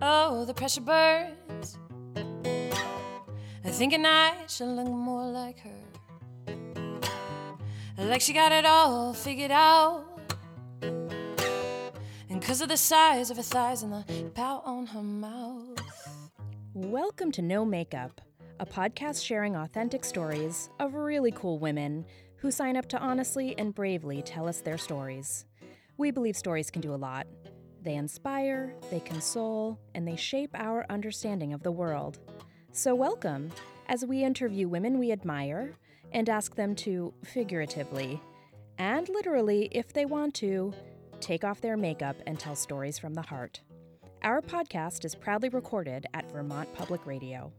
Oh, the pressure burns. I'm thinking should look more like her. Like she got it all figured out. And cause of the size of her thighs and the pout on her mouth. Welcome to No Makeup, a podcast sharing authentic stories of really cool women who sign up to honestly and bravely tell us their stories. We believe stories can do a lot. They inspire, they console, and they shape our understanding of the world. So, welcome as we interview women we admire and ask them to, figuratively, and literally, if they want to, take off their makeup and tell stories from the heart. Our podcast is proudly recorded at Vermont Public Radio.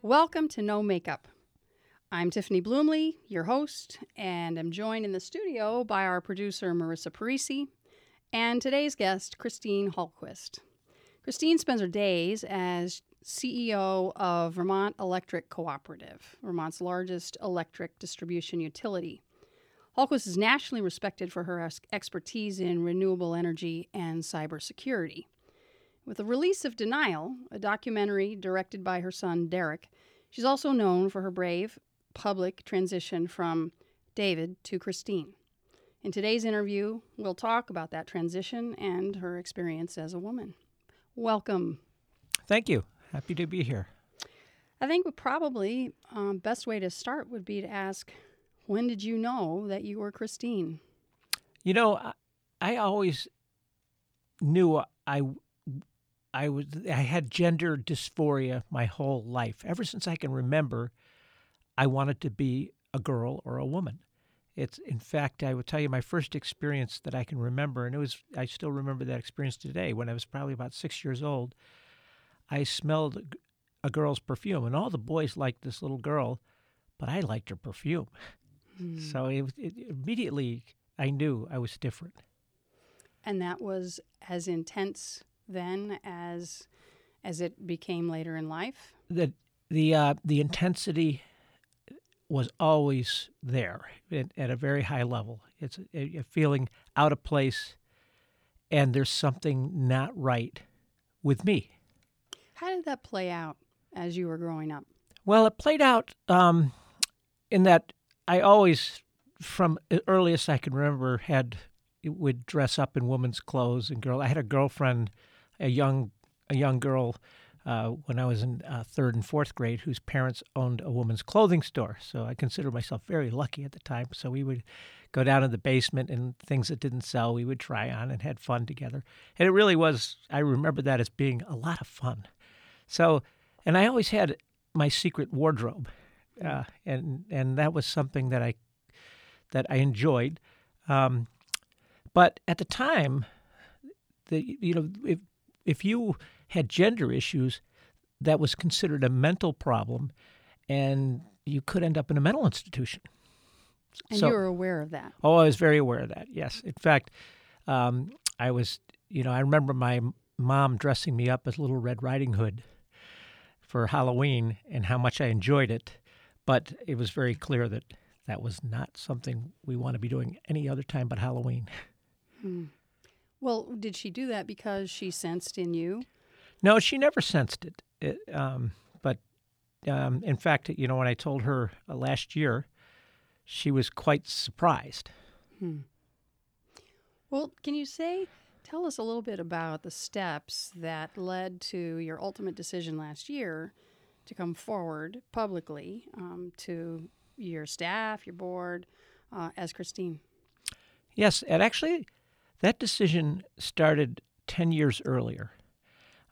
Welcome to No Makeup. I'm Tiffany Bluemle, your host, and I'm joined in the studio by our producer Marissa Parisi and today's guest, Christine Hallquist. Christine spends her days as CEO of Vermont Electric Cooperative, Vermont's largest electric distribution utility. Hallquist is nationally respected for her expertise in renewable energy and cybersecurity. With the release of Denial, a documentary directed by her son Derek, she's also known for her brave public transition from David to Christine. In today's interview, we'll talk about that transition and her experience as a woman. Welcome. Thank you. Happy to be here. I think probably um, best way to start would be to ask, when did you know that you were Christine? You know, I, I always knew I I was I had gender dysphoria my whole life. Ever since I can remember, I wanted to be a girl or a woman. It's in fact, I will tell you my first experience that I can remember, and it was I still remember that experience today. When I was probably about six years old, I smelled a girl's perfume, and all the boys liked this little girl, but I liked her perfume. Hmm. So it, it, immediately I knew I was different. And that was as intense then as as it became later in life. The the uh, the intensity was always there at, at a very high level. It's a, a, feeling out of place, and there's something not right with me. How did that play out as you were growing up? Well, it played out um, in that I always, from earliest I can remember, had would dress up in women's clothes and girl. I had a girlfriend, a young a young girl uh, when I was in uh, third and fourth grade, whose parents owned a woman's clothing store. So I considered myself very lucky at the time. So we would go down in the basement and things that didn't sell, we would try on and had fun together. And it really was, I remember that as being a lot of fun. So, and I always had my secret wardrobe. Uh, and and that was something that I that I enjoyed. Um, but at the time, the you know if if you had gender issues, that was considered a mental problem, and you could end up in a mental institution. And so, you were aware of that. Oh, I was very aware of that. Yes, in fact, um, I was. You know, I remember my mom dressing me up as Little Red Riding Hood for Halloween, and how much I enjoyed it. But it was very clear that that was not something we want to be doing any other time but Halloween. Hmm. Well, did she do that because she sensed in you no, she never sensed it. it um, but um, in fact, you know, when I told her uh, last year, she was quite surprised. Hmm. Well, can you say, tell us a little bit about the steps that led to your ultimate decision last year to come forward publicly um, to your staff, your board, uh, as Christine? Yes, and actually, that decision started 10 years earlier.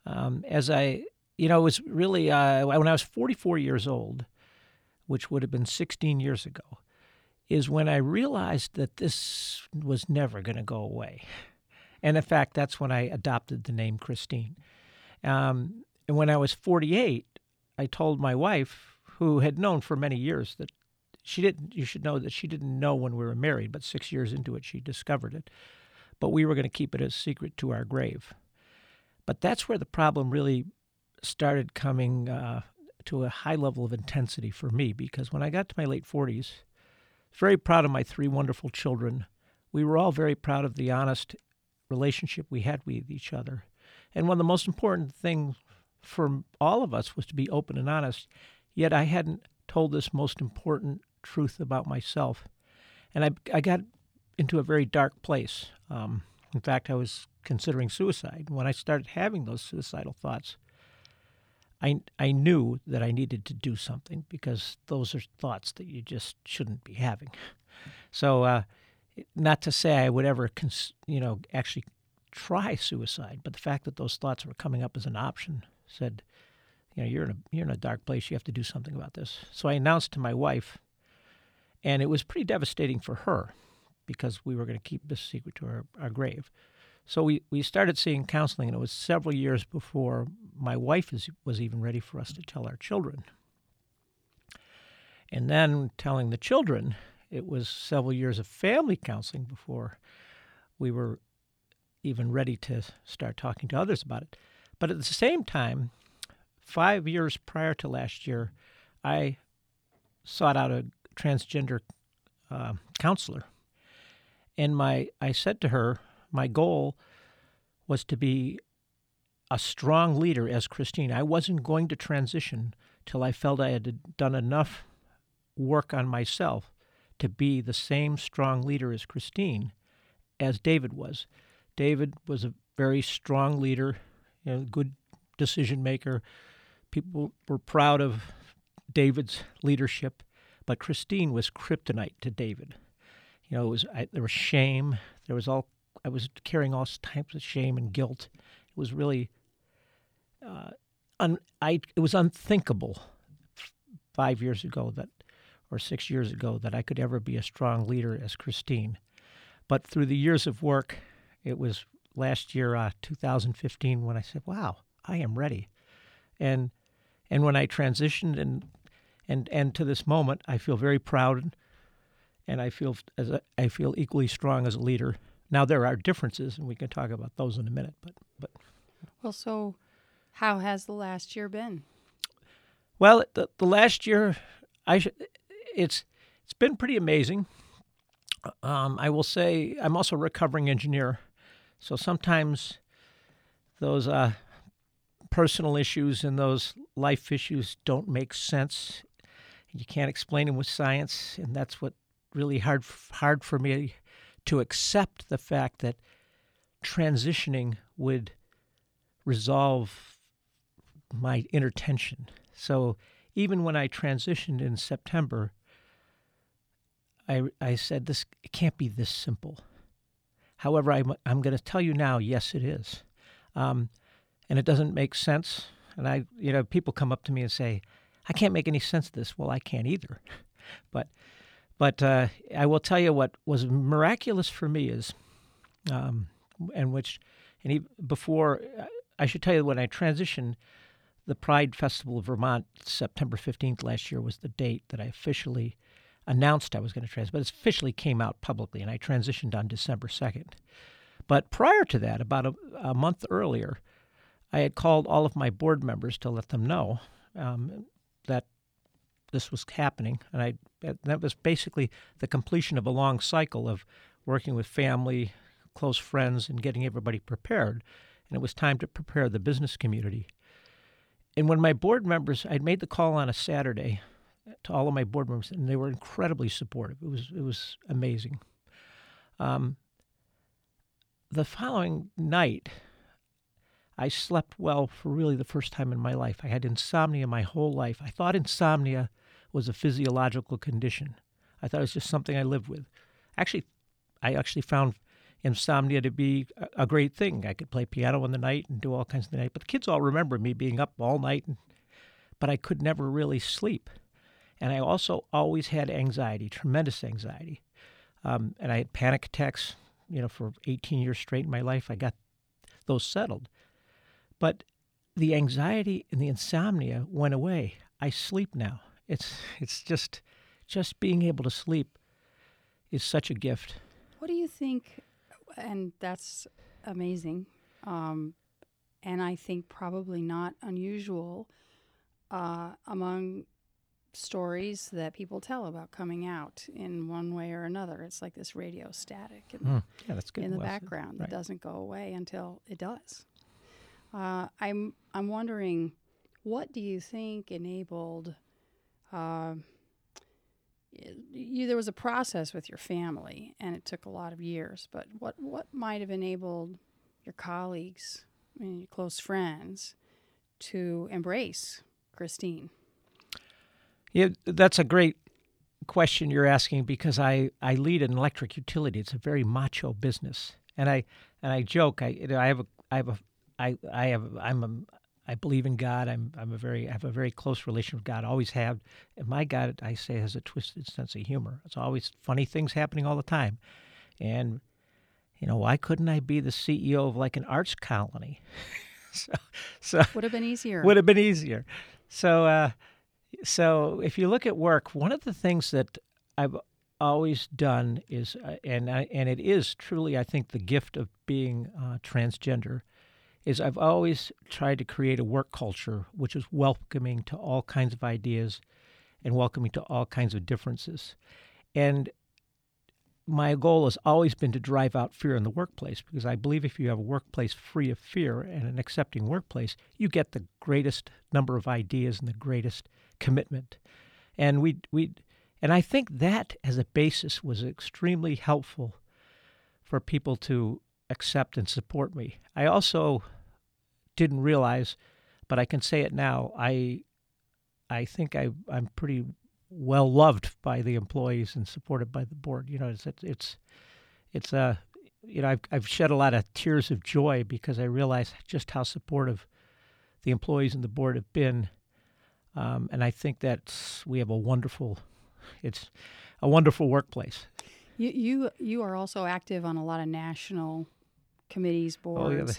Um, as I, you know, it was really uh, when I was 44 years old, which would have been 16 years ago, is when I realized that this was never going to go away. And in fact, that's when I adopted the name Christine. Um, and when I was 48, I told my wife, who had known for many years that she didn't, you should know that she didn't know when we were married, but six years into it, she discovered it. But we were going to keep it a secret to our grave. But that's where the problem really started coming uh, to a high level of intensity for me because when I got to my late 40s, very proud of my three wonderful children. We were all very proud of the honest relationship we had with each other. And one of the most important things for all of us was to be open and honest. Yet I hadn't told this most important truth about myself. And I, I got into a very dark place. Um, in fact, I was considering suicide. When I started having those suicidal thoughts, I, I knew that I needed to do something because those are thoughts that you just shouldn't be having. So, uh, not to say I would ever, cons- you know, actually try suicide, but the fact that those thoughts were coming up as an option said, you know, you're in a you're in a dark place. You have to do something about this. So I announced to my wife, and it was pretty devastating for her because we were going to keep this secret to our, our grave. So we, we started seeing counseling, and it was several years before my wife is, was even ready for us to tell our children. And then telling the children, it was several years of family counseling before we were even ready to start talking to others about it. But at the same time, five years prior to last year, I sought out a transgender uh, counselor. And my, I said to her, my goal was to be a strong leader as Christine. I wasn't going to transition till I felt I had done enough work on myself to be the same strong leader as Christine as David was. David was a very strong leader, you know, good decision maker. People were proud of David's leadership, but Christine was kryptonite to David. You know, it was I, there was shame. There was all I was carrying all types of shame and guilt. It was really, uh, un, I it was unthinkable five years ago that, or six years ago, that I could ever be a strong leader as Christine. But through the years of work, it was last year, uh, 2015, when I said, "Wow, I am ready," and and when I transitioned and and and to this moment, I feel very proud, and I feel as a, I feel equally strong as a leader now there are differences, and we can talk about those in a minute. But but well, so how has the last year been? Well, the, the last year, I sh- it's it's been pretty amazing. Um, I will say I'm also a recovering engineer, so sometimes those uh, personal issues and those life issues don't make sense. You can't explain them with science, and that's what really hard hard for me to accept the fact that transitioning would resolve my inner tension. So even when I transitioned in September, I, I said, this it can't be this simple. However, I'm, I'm going to tell you now, yes, it is. Um, and it doesn't make sense. And I, you know, people come up to me and say, I can't make any sense of this. Well, I can't either. But but uh, I will tell you what was miraculous for me is, um, and which, and before, uh, I should tell you when I transitioned, the Pride Festival of Vermont, September 15th last year was the date that I officially announced I was going to transition, but it officially came out publicly, and I transitioned on December 2nd. But prior to that, about a, a month earlier, I had called all of my board members to let them know um, that this was happening, and I that was basically the completion of a long cycle of working with family, close friends, and getting everybody prepared. And it was time to prepare the business community. And when my board members, I'd made the call on a Saturday to all of my board members, and they were incredibly supportive. It was it was amazing. Um, the following night, I slept well for really the first time in my life. I had insomnia my whole life. I thought insomnia was a physiological condition. I thought it was just something I lived with. Actually, I actually found insomnia to be a great thing. I could play piano in the night and do all kinds of the night. But the kids all remember me being up all night, and, but I could never really sleep. And I also always had anxiety, tremendous anxiety. Um, and I had panic attacks, you know, for 18 years straight in my life. I got those settled. But the anxiety and the insomnia went away. I sleep now. It's it's just just being able to sleep is such a gift. What do you think? And that's amazing, um, and I think probably not unusual uh, among stories that people tell about coming out in one way or another. It's like this radio static in, Mm, yeah, that's good. in the Well, background right. that doesn't go away until it does. Uh, I'm I'm wondering, what do you think enabled? Uh, you, there was a process with your family, and it took a lot of years. But what what might have enabled your colleagues and your close friends to embrace Christine? Yeah, that's a great question you're asking because I, I lead an electric utility. It's a very macho business, and I and I joke. I you know, I have a I have a I I have I'm a I believe in God. I'm I'm a very I have a very close relation with God. Always have. And my God, I say, has a twisted sense of humor. It's always funny things happening all the time, and you know why couldn't I be the CEO of like an arts colony? so so Would have been easier. would have been easier. So, uh, so if you look at work, one of the things that I've always done is, uh, and I, and it is truly, I think, the gift of being uh, transgender, is I've always tried to create a work culture which is welcoming to all kinds of ideas, and welcoming to all kinds of differences, and my goal has always been to drive out fear in the workplace because I believe if you have a workplace free of fear and an accepting workplace, you get the greatest number of ideas and the greatest commitment. And we we and I think that as a basis was extremely helpful for people to accept and support me. I also didn't realize, but I can say it now. I I think I I'm pretty well loved by the employees and supported by the board. You know, it's it's it's, a uh, you know I've I've shed a lot of tears of joy because I realize just how supportive the employees and the board have been, um, and I think that we have a wonderful, it's a wonderful workplace. You you you are also active on a lot of national committees, Oh, boards. yeah, the-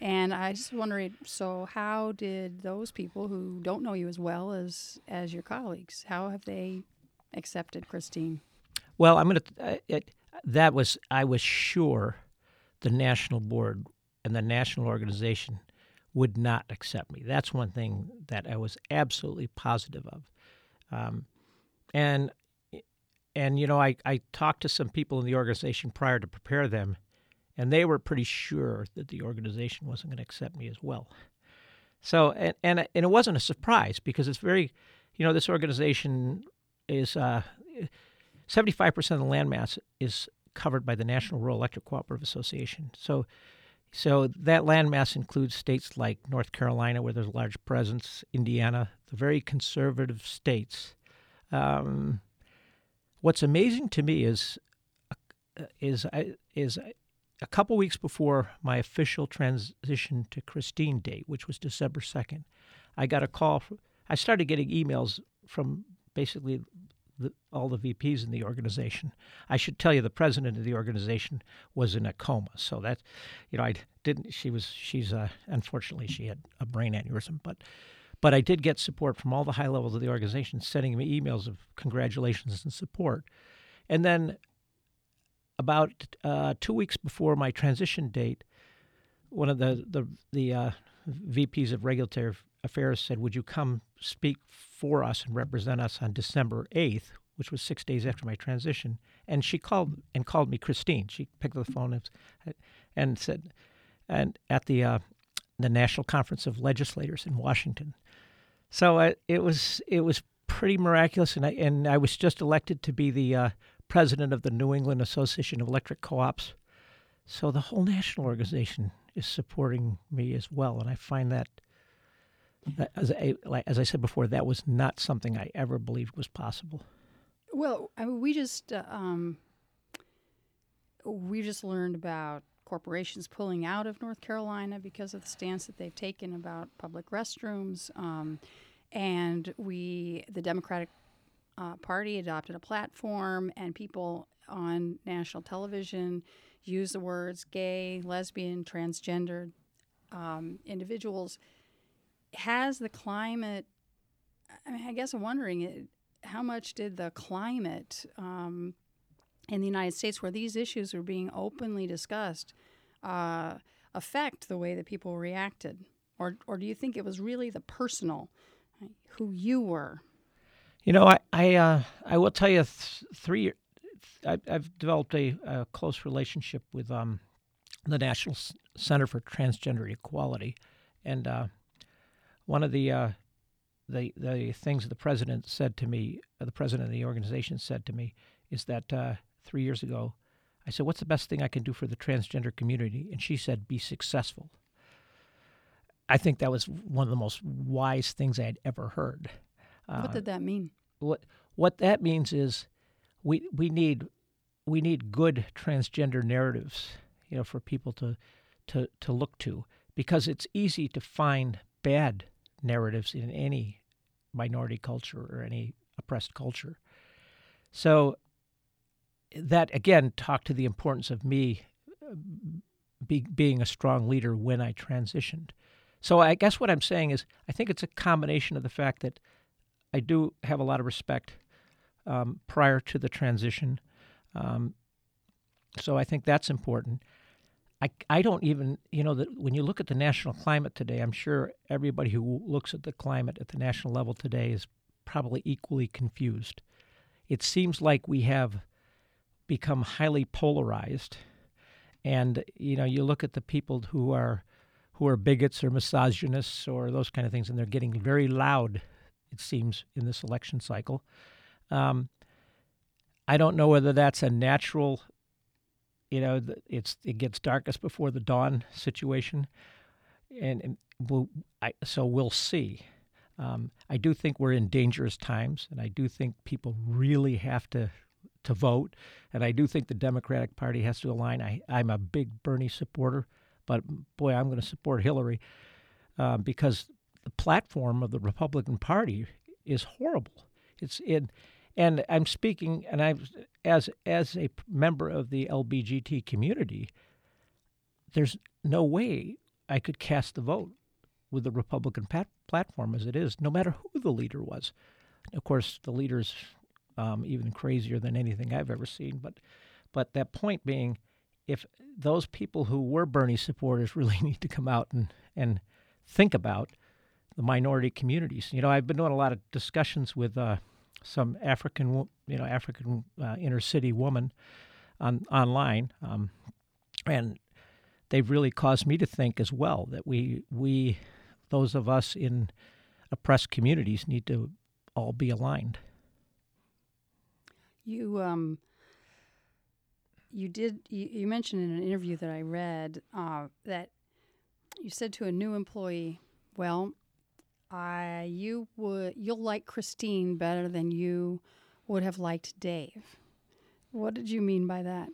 And I just wondering, so how did those people who don't know you as well as as your colleagues, how have they accepted Christine? Well, I'm going to. It, that was I was sure the national board and the national organization would not accept me. That's one thing that I was absolutely positive of. Um, and and you know, I I talked to some people in the organization prior to prepare them, and they were pretty sure that the organization wasn't going to accept me as well. So and and and it wasn't a surprise because it's very, you know, this organization is. Uh, 75% of the landmass is covered by the National Rural Electric Cooperative Association. So, so that landmass includes states like North Carolina, where there's a large presence, Indiana, the very conservative states. Um, what's amazing to me is is I- is a couple weeks before my official transition to Christine date, which was December second, I got a call. From, I started getting emails from basically the, all the VPs in the organization. I should tell you, the president of the organization was in a coma, so that, you know, I didn't. She was. She's. Uh, unfortunately, she had a brain aneurysm, but. But I did get support from all the high levels of the organization, sending me emails of congratulations and support. And then, about uh, two weeks before my transition date, one of the the the uh, VPs of regulatory affairs said, "Would you come speak for us and represent us on December eighth, which was six days after my transition?" And she called and called me Christine. She picked up the phone and, and said, and at the uh, the National Conference of Legislators in Washington. So uh, it was it was pretty miraculous, and I and I was just elected to be the uh, president of the New England Association of Electric Co-ops. So the whole national organization is supporting me as well, and I find that, as I as I said before, that was not something I ever believed was possible. Well, I mean, we just um, we just learned about corporations pulling out of North Carolina because of the stance that they've taken about public restrooms, um, and we the Democratic uh, Party adopted a platform, and people on national television use the words gay, lesbian, transgender um, individuals. Has the climate? I mean, I guess I'm wondering how much did the climate um, in the United States, where these issues were being openly discussed, uh, affect the way that people reacted, or or do you think it was really the personal, who you were? You know, I I, uh, I will tell you th- three. I, I've developed a, a close relationship with um, the National S- Center for Transgender Equality, and uh, one of the uh, the the things the president said to me, uh, the president of the organization said to me, is that uh, three years ago, I said, "What's the best thing I can do for the transgender community?" And she said, "Be successful." I think that was one of the most wise things I had ever heard. What Uh, did that mean? what what that means is we we need we need good transgender narratives, you know, for people to to to look to because it's easy to find bad narratives in any minority culture or any oppressed culture. So that again talked to the importance of me uh, be, being a strong leader when I transitioned. So I guess what I'm saying is I think it's a combination of the fact that I do have a lot of respect um, prior to the transition. Um, so I think that's important. I, I don't even, you know, that when you look at the national climate today, I'm sure everybody who looks at the climate at the national level today is probably equally confused. It seems like we have become highly polarized. And, you know, you look at the people who are who are bigots or misogynists or those kind of things, and they're getting very loud it seems, in this election cycle. Um, I don't know whether that's a natural, you know, it's it gets darkest before the dawn situation, and, and we'll, I, so we'll see. Um, I do think we're in dangerous times, and I do think people really have to to vote, and I do think the Democratic Party has to align. I, I'm a big Bernie supporter, but boy, I'm going to support Hillary uh, because the platform of the Republican Party is horrible. It's in, and I'm speaking, and I, as as a member of the LBGT community, there's no way I could cast the vote with the Republican pat- platform as it is, no matter who the leader was. Of course, the leader's um, even crazier than anything I've ever seen. But, but that point being, if those people who were Bernie supporters really need to come out and and think about the minority communities. You know, I've been doing a lot of discussions with uh, some African, you know, African uh, inner city woman on online, um, and they've really caused me to think as well that we we those of us in oppressed communities need to all be aligned. You um you did you, you mentioned in an interview that I read uh, that you said to a new employee, "Well, I you would you'll like Christine better than you would have liked Dave." What did you mean by that?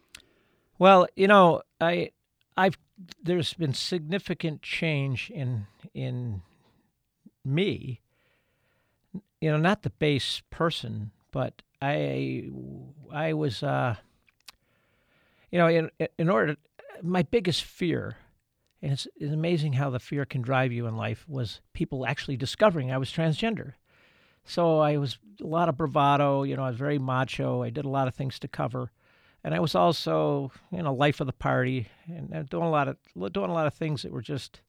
Well, you know, I I've there's been significant change in in me. You know, not the base person, but I I was uh you know, in in order to, my biggest fear and it's, it's amazing how the fear can drive you in life was people actually discovering I was transgender. So I was a lot of bravado, you know, I was very macho. I did a lot of things to cover. And I was also, you know, life of the party and uh, doing a lot of doing a lot of things that were just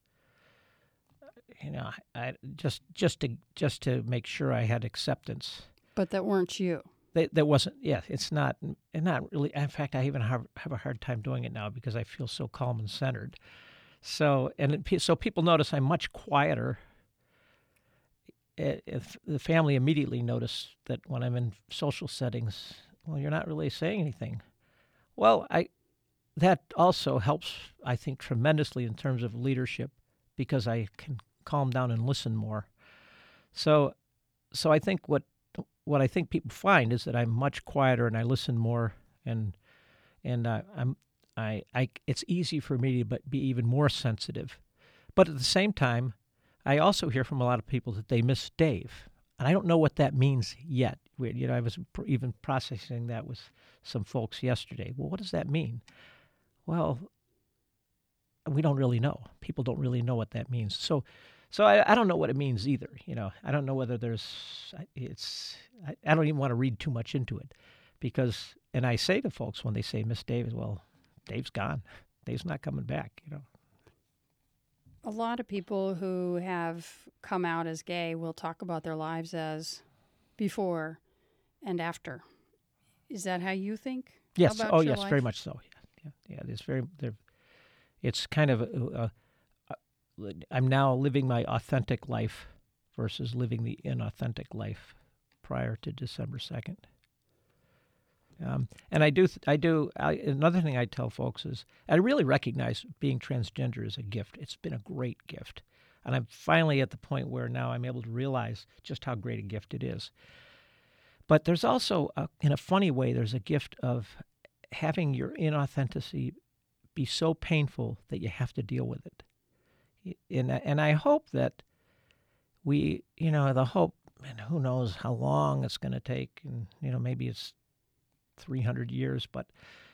you know, I just just to just to make sure I had acceptance. But that weren't you. That, that wasn't. Yeah, it's not. And not really. In fact, I even have, have a hard time doing it now because I feel so calm and centered. So and it, so people notice I'm much quieter. If the family immediately notice that when I'm in social settings, well, you're not really saying anything. Well, I that also helps, I think, tremendously in terms of leadership because I can calm down and listen more. So, so I think what what I think people find is that I'm much quieter and I listen more, and and uh, I'm I, I it's easy for me to be even more sensitive. But at the same time, I also hear from a lot of people that they miss Dave, and I don't know what that means yet. You know, I was even processing that with some folks yesterday. Well, what does that mean? Well, we don't really know. People don't really know what that means. So, so I, I don't know what it means either. You know, I don't know whether there's it's. I, I don't even want to read too much into it, because and I say to folks when they say Miss Davis, well, Dave's gone. Dave's not coming back, you know. A lot of people who have come out as gay will talk about their lives as before and after. Is that how you think? Yes. Oh, yes. Very much so. Yeah. Yeah. Yeah. It's very. It's kind of. A, a, a, I'm now living my authentic life versus living the inauthentic life prior to December second. Um, and I do. I do. I, another thing I tell folks is I really recognize being transgender is a gift. It's been a great gift, and I'm finally at the point where now I'm able to realize just how great a gift it is. But there's also, a, in a funny way, there's a gift of having your inauthenticity be so painful that you have to deal with it. And, and I hope that we, you know, the hope, and who knows how long it's going to take, and, you know, maybe it's 300 years, but,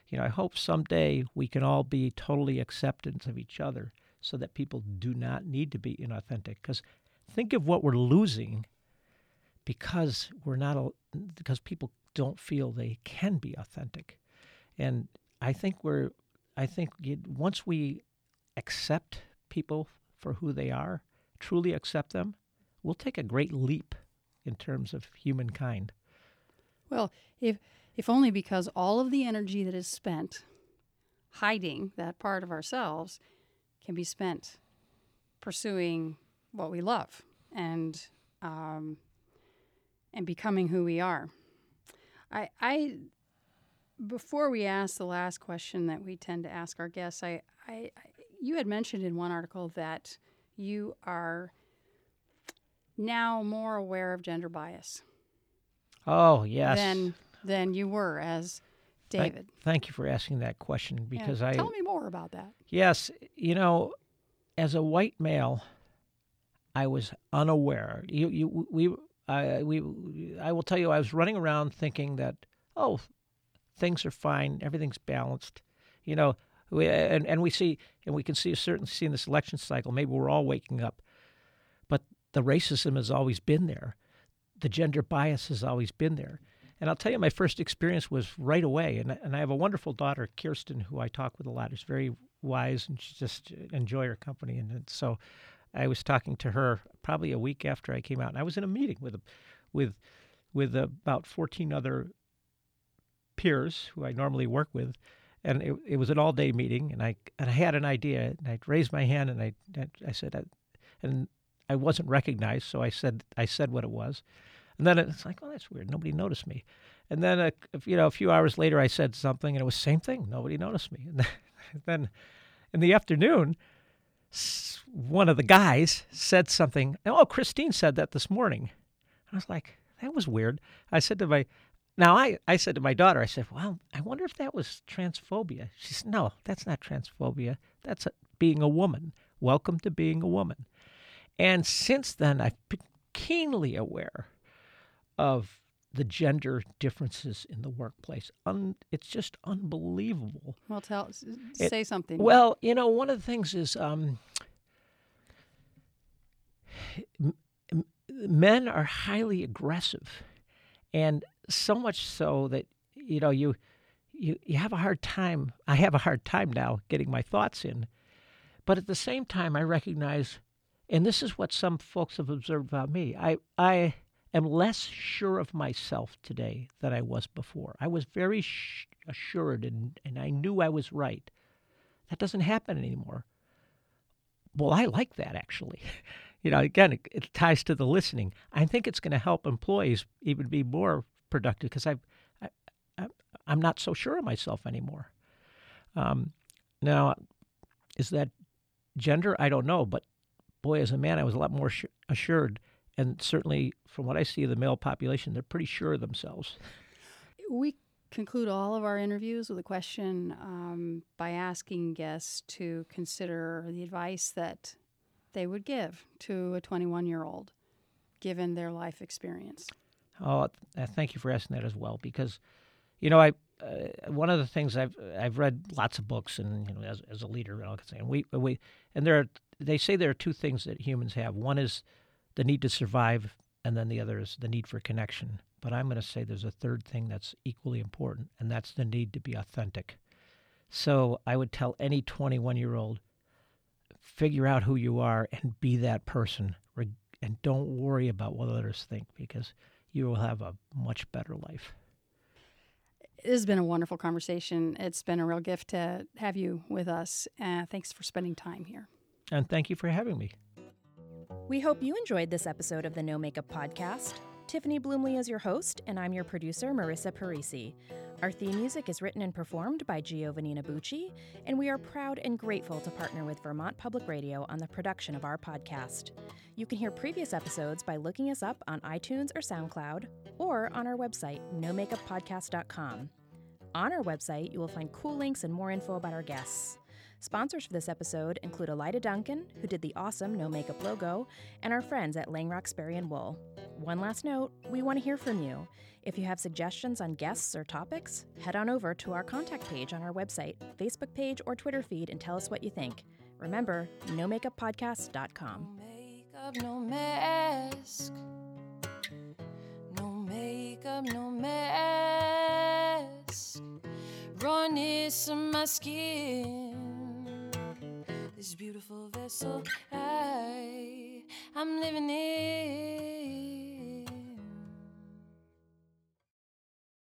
you know, I hope someday we can all be totally acceptance of each other so that people do not need to be inauthentic. Because think of what we're losing because we're not because people don't feel they can be authentic and i think we're i think once we accept people for who they are truly accept them we'll take a great leap in terms of humankind Well, if if only because all of the energy that is spent hiding that part of ourselves can be spent pursuing what we love and um, and becoming who we are. I, I before we ask the last question that we tend to ask our guests, I, I, I you had mentioned in one article that you are now more aware of gender bias oh yes than than you were as David. thank you for asking that question Yeah, because i tell me more about that. Yes, you know, as a white male, I was unaware. You, you, we, I, we, I will tell you, I was running around thinking that, oh, things are fine, everything's balanced, you know, we, and and we see, and we can see certainly see in this election cycle, maybe we're all waking up, but the racism has always been there, the gender bias has always been there. And I'll tell you, my first experience was right away. And, and I have a wonderful daughter, Kirsten, who I talk with a lot. She's very wise and she just enjoy her company. And, and so I was talking to her probably a week after I came out. And I was in a meeting with, with, with about 14 other peers who I normally work with. And it, it was an all day meeting. And I, and I had an idea. And I raised my hand and I, I said, I, and I wasn't recognized. So I said, I said what it was. And then it's like, oh, that's weird. Nobody noticed me. And then, a, you know, a few hours later, I said something, and it was same thing. Nobody noticed me. And then, in the afternoon, one of the guys said something. Oh, Christine said that this morning. I was like, that was weird. I said to my, now I, I said to my daughter, I said, well, I wonder if that was transphobia. She said, no, that's not transphobia. That's a, being a woman. Welcome to being a woman. And since then, I've been keenly aware of the gender differences in the workplace. Un, it's just unbelievable. Well, tell s- It- say something. Well, you know, one of the things is um, men are highly aggressive, and so much so that you know you you you have a hard time. I have a hard time now getting my thoughts in, but at the same time, I recognize, and this is what some folks have observed about me. I I am less sure of myself today than I was before. I was very sh- assured, and and I knew I was right. That doesn't happen anymore. Well, I like that actually. You know, again, it, it ties to the listening. I think it's going to help employees even be more productive because I've, I, I, I'm not so sure of myself anymore. Um, now, is that gender? I don't know, but boy, as a man, I was a lot more su- assured. And certainly, from what I see of the male population, they're pretty sure of themselves. we conclude all of our interviews with a question um, by asking guests to consider the advice that they would give to a 21 year old given their life experience. Oh, uh, thank you for asking that as well, because, you know, I uh, one of the things I've I've read lots of books, and you know, as, as a leader, and all that, and we we and there are they say there are two things that humans have. One is the need to survive, and then the other is the need for connection. But I'm going to say there's a third thing that's equally important, and that's the need to be authentic. So I would tell any 21 year old, figure out who you are and be that person, and don't worry about what others think, because you will have a much better life. It has been a wonderful conversation. It's been a real gift to have you with us. Uh, thanks for spending time here. And thank you for having me. We hope you enjoyed this episode of the No Makeup Podcast. Tiffany Bluemle is your host, and I'm your producer, Marissa Parisi. Our theme music is written and performed by Giovannina Bucci, and we are proud and grateful to partner with Vermont Public Radio on the production of our podcast. You can hear previous episodes by looking us up on iTunes or SoundCloud, or on our website, nomakeuppodcast.com. On our website, you will find cool links and more info about our guests. Sponsors for this episode include Elida Duncan, who did the awesome No Makeup logo, and our friends at Langrock Sperry and Wool. One last note we want to hear from you. If you have suggestions on guests or topics, head on over to our contact page on our website, Facebook page, or Twitter feed and tell us what you think. Remember, nomakeuppodcast.com. No makeup, no mask. No makeup, no mask. Rawness of my skin this beautiful vessel I I'm living in.